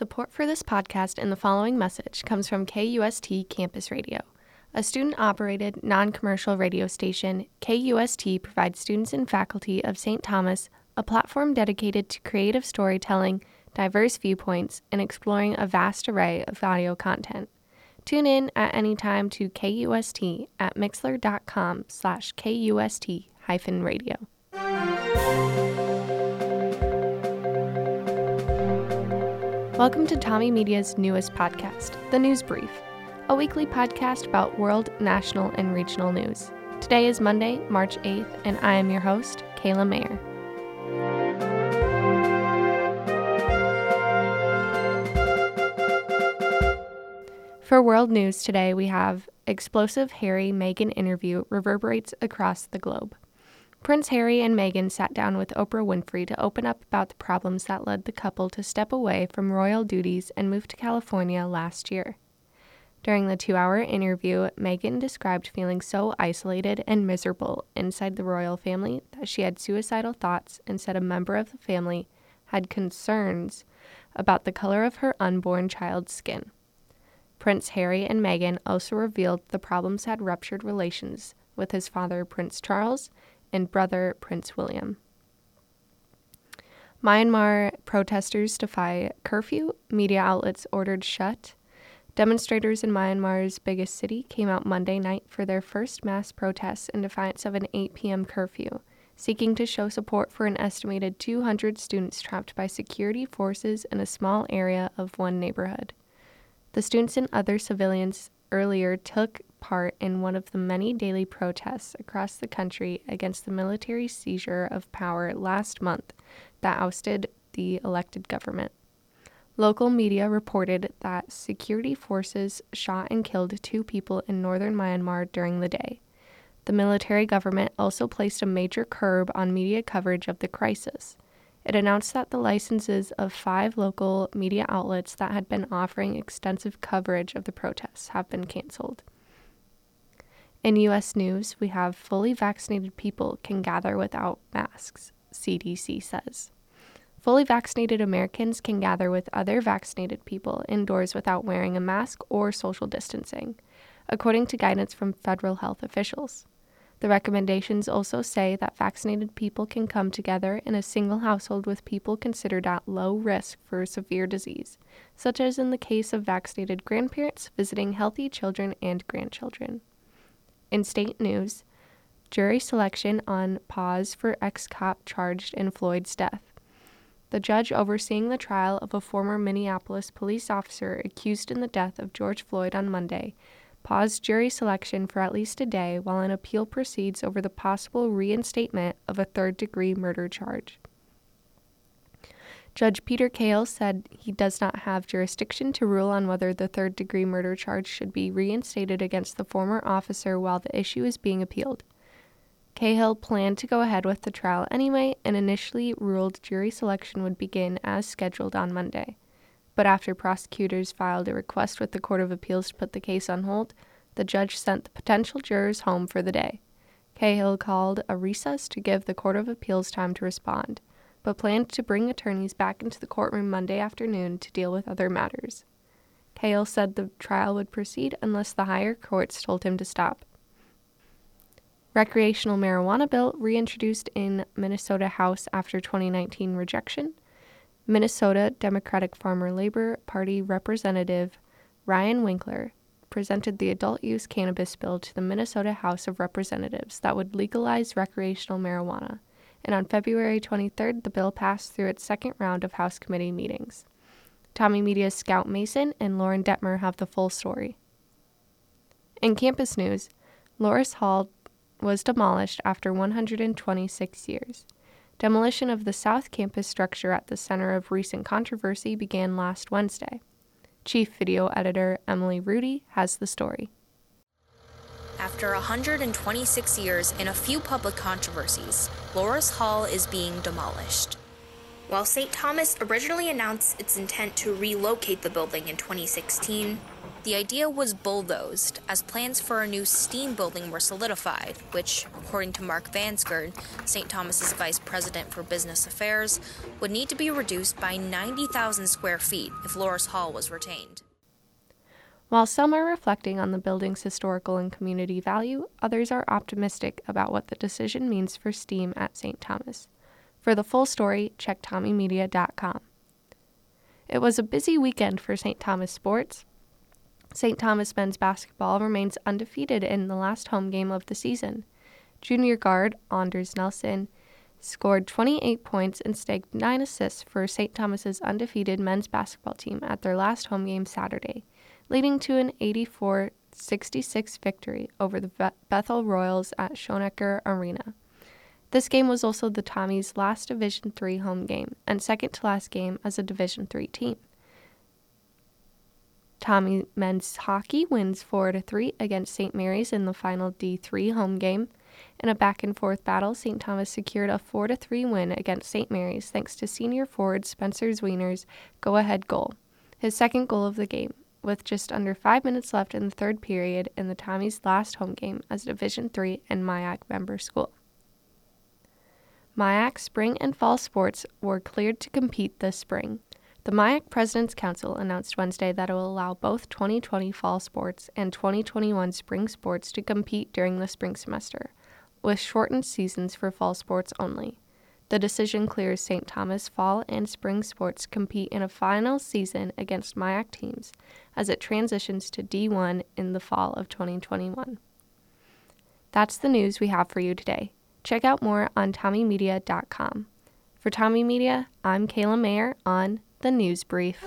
Support for this podcast and the following message comes from KUST Campus Radio. A student operated non commercial radio station, KUST provides students and faculty of St. Thomas a platform dedicated to creative storytelling, diverse viewpoints, and exploring a vast array of audio content. Tune in at any time to KUST at mixlr.com slash KUST radio. Welcome to TommieMedia's newest podcast, The News Brief, a weekly podcast about world, national, and regional news. Today is Monday, March 8th, and I am your host, Kayla Mayer. For world news today, we have explosive Harry Meghan interview reverberates across the globe. Prince Harry and Meghan sat down with Oprah Winfrey to open up about the problems that led the couple to step away from royal duties and move to California last year. During the two hour interview, Meghan described feeling so isolated and miserable inside the royal family that she had suicidal thoughts and said a member of the family had concerns about the color of her unborn child's skin. Prince Harry and Meghan also revealed the problems had ruptured relations with his father, Prince Charles, and brother Prince William. Myanmar protesters defy curfew, media outlets ordered shut. Demonstrators in Myanmar's biggest city came out Monday night for their first mass protests in defiance of an 8 p.m. curfew, seeking to show support for an estimated 200 students trapped by security forces in a small area of one neighborhood. The students and other civilians earlier took part in one of the many daily protests across the country against the military seizure of power last month that ousted the elected government. Local media reported that security forces shot and killed two people in northern Myanmar during the day. The military government also placed a major curb on media coverage of the crisis. It announced that the licenses of five local media outlets that had been offering extensive coverage of the protests have been canceled. In U.S. news, we have fully vaccinated people can gather without masks, CDC says. Fully vaccinated Americans can gather with other vaccinated people indoors without wearing a mask or social distancing, according to guidance from federal health officials. The recommendations also say that vaccinated people can come together in a single household with people considered at low risk for severe disease, such as in the case of vaccinated grandparents visiting healthy children and grandchildren. In state news, jury selection on pause for ex cop charged in Floyd's death. The judge overseeing the trial of a former Minneapolis police officer accused in the death of George Floyd on Monday paused jury selection for at least a day while an appeal proceeds over the possible reinstatement of a third degree murder charge. Judge Peter Cahill said he does not have jurisdiction to rule on whether the third degree murder charge should be reinstated against the former officer while the issue is being appealed. Cahill planned to go ahead with the trial anyway and initially ruled jury selection would begin as scheduled on Monday. But after prosecutors filed a request with the Court of Appeals to put the case on hold, the judge sent the potential jurors home for the day. Cahill called a recess to give the Court of Appeals time to respond but planned to bring attorneys back into the courtroom Monday afternoon to deal with other matters. Cahill said the trial would proceed unless the higher courts told him to stop. Recreational marijuana bill reintroduced in Minnesota House after 2019 rejection. Minnesota Democratic Farmer Labor Party Representative Ryan Winkler presented the adult use cannabis bill to the Minnesota House of Representatives that would legalize recreational marijuana and on February 23rd, the bill passed through its second round of House committee meetings. TommieMedia's Scout Mason and Lauren Detmer have the full story. In campus news, Loras Hall was demolished after 126 years. Demolition of the South Campus structure at the center of recent controversy began last Wednesday. Chief video editor Emily Rudy has the story. After 126 years and a few public controversies, Loras Hall is being demolished. While St. Thomas originally announced its intent to relocate the building in 2016, The idea was bulldozed as plans for a new STEAM building were solidified, which, according to Mark Vangsgard, St. Thomas's vice president for business affairs, would need to be reduced by 90,000 square feet if Loras Hall was retained. While some are reflecting on the building's historical and community value, others are optimistic about what the decision means for STEAM at St. Thomas. For the full story, check TommieMedia.com. It was a busy weekend for St. Thomas sports. St. Thomas men's basketball remains undefeated in the last home game of the season. Junior guard Anders Nelson scored 28 points and snagged 9 assists for St. Thomas's undefeated men's basketball team at their last home game Saturday, leading to an 84 66 victory over the Bethel Royals at Schoenecker Arena. This game was also the Tommies' last Division III home game and second to last game as a Division III team. Tommie men's hockey wins 4 to 3 against St. Mary's in the final D3 home game. In a back and forth battle, St. Thomas secured a 4 to 3 win against St. Mary's thanks to senior forward Spencer Zwiener's go ahead goal, his second goal of the game, with just under 5 minutes left in the third period in the Tommies' last home game as a Division 3 and MIAC member school. MIAC spring and fall sports were cleared to compete this spring. The MIAC President's Council announced Wednesday that it will allow both 2020 fall sports and 2021 spring sports to compete during the spring semester, with shortened seasons for fall sports only. The decision clears St. Thomas fall and spring sports compete in a final season against MIAC teams as it transitions to D1 in the fall of 2021. That's the news we have for you today. Check out more on TommieMedia.com. For TommieMedia, I'm Kayla Mayer on the News Brief.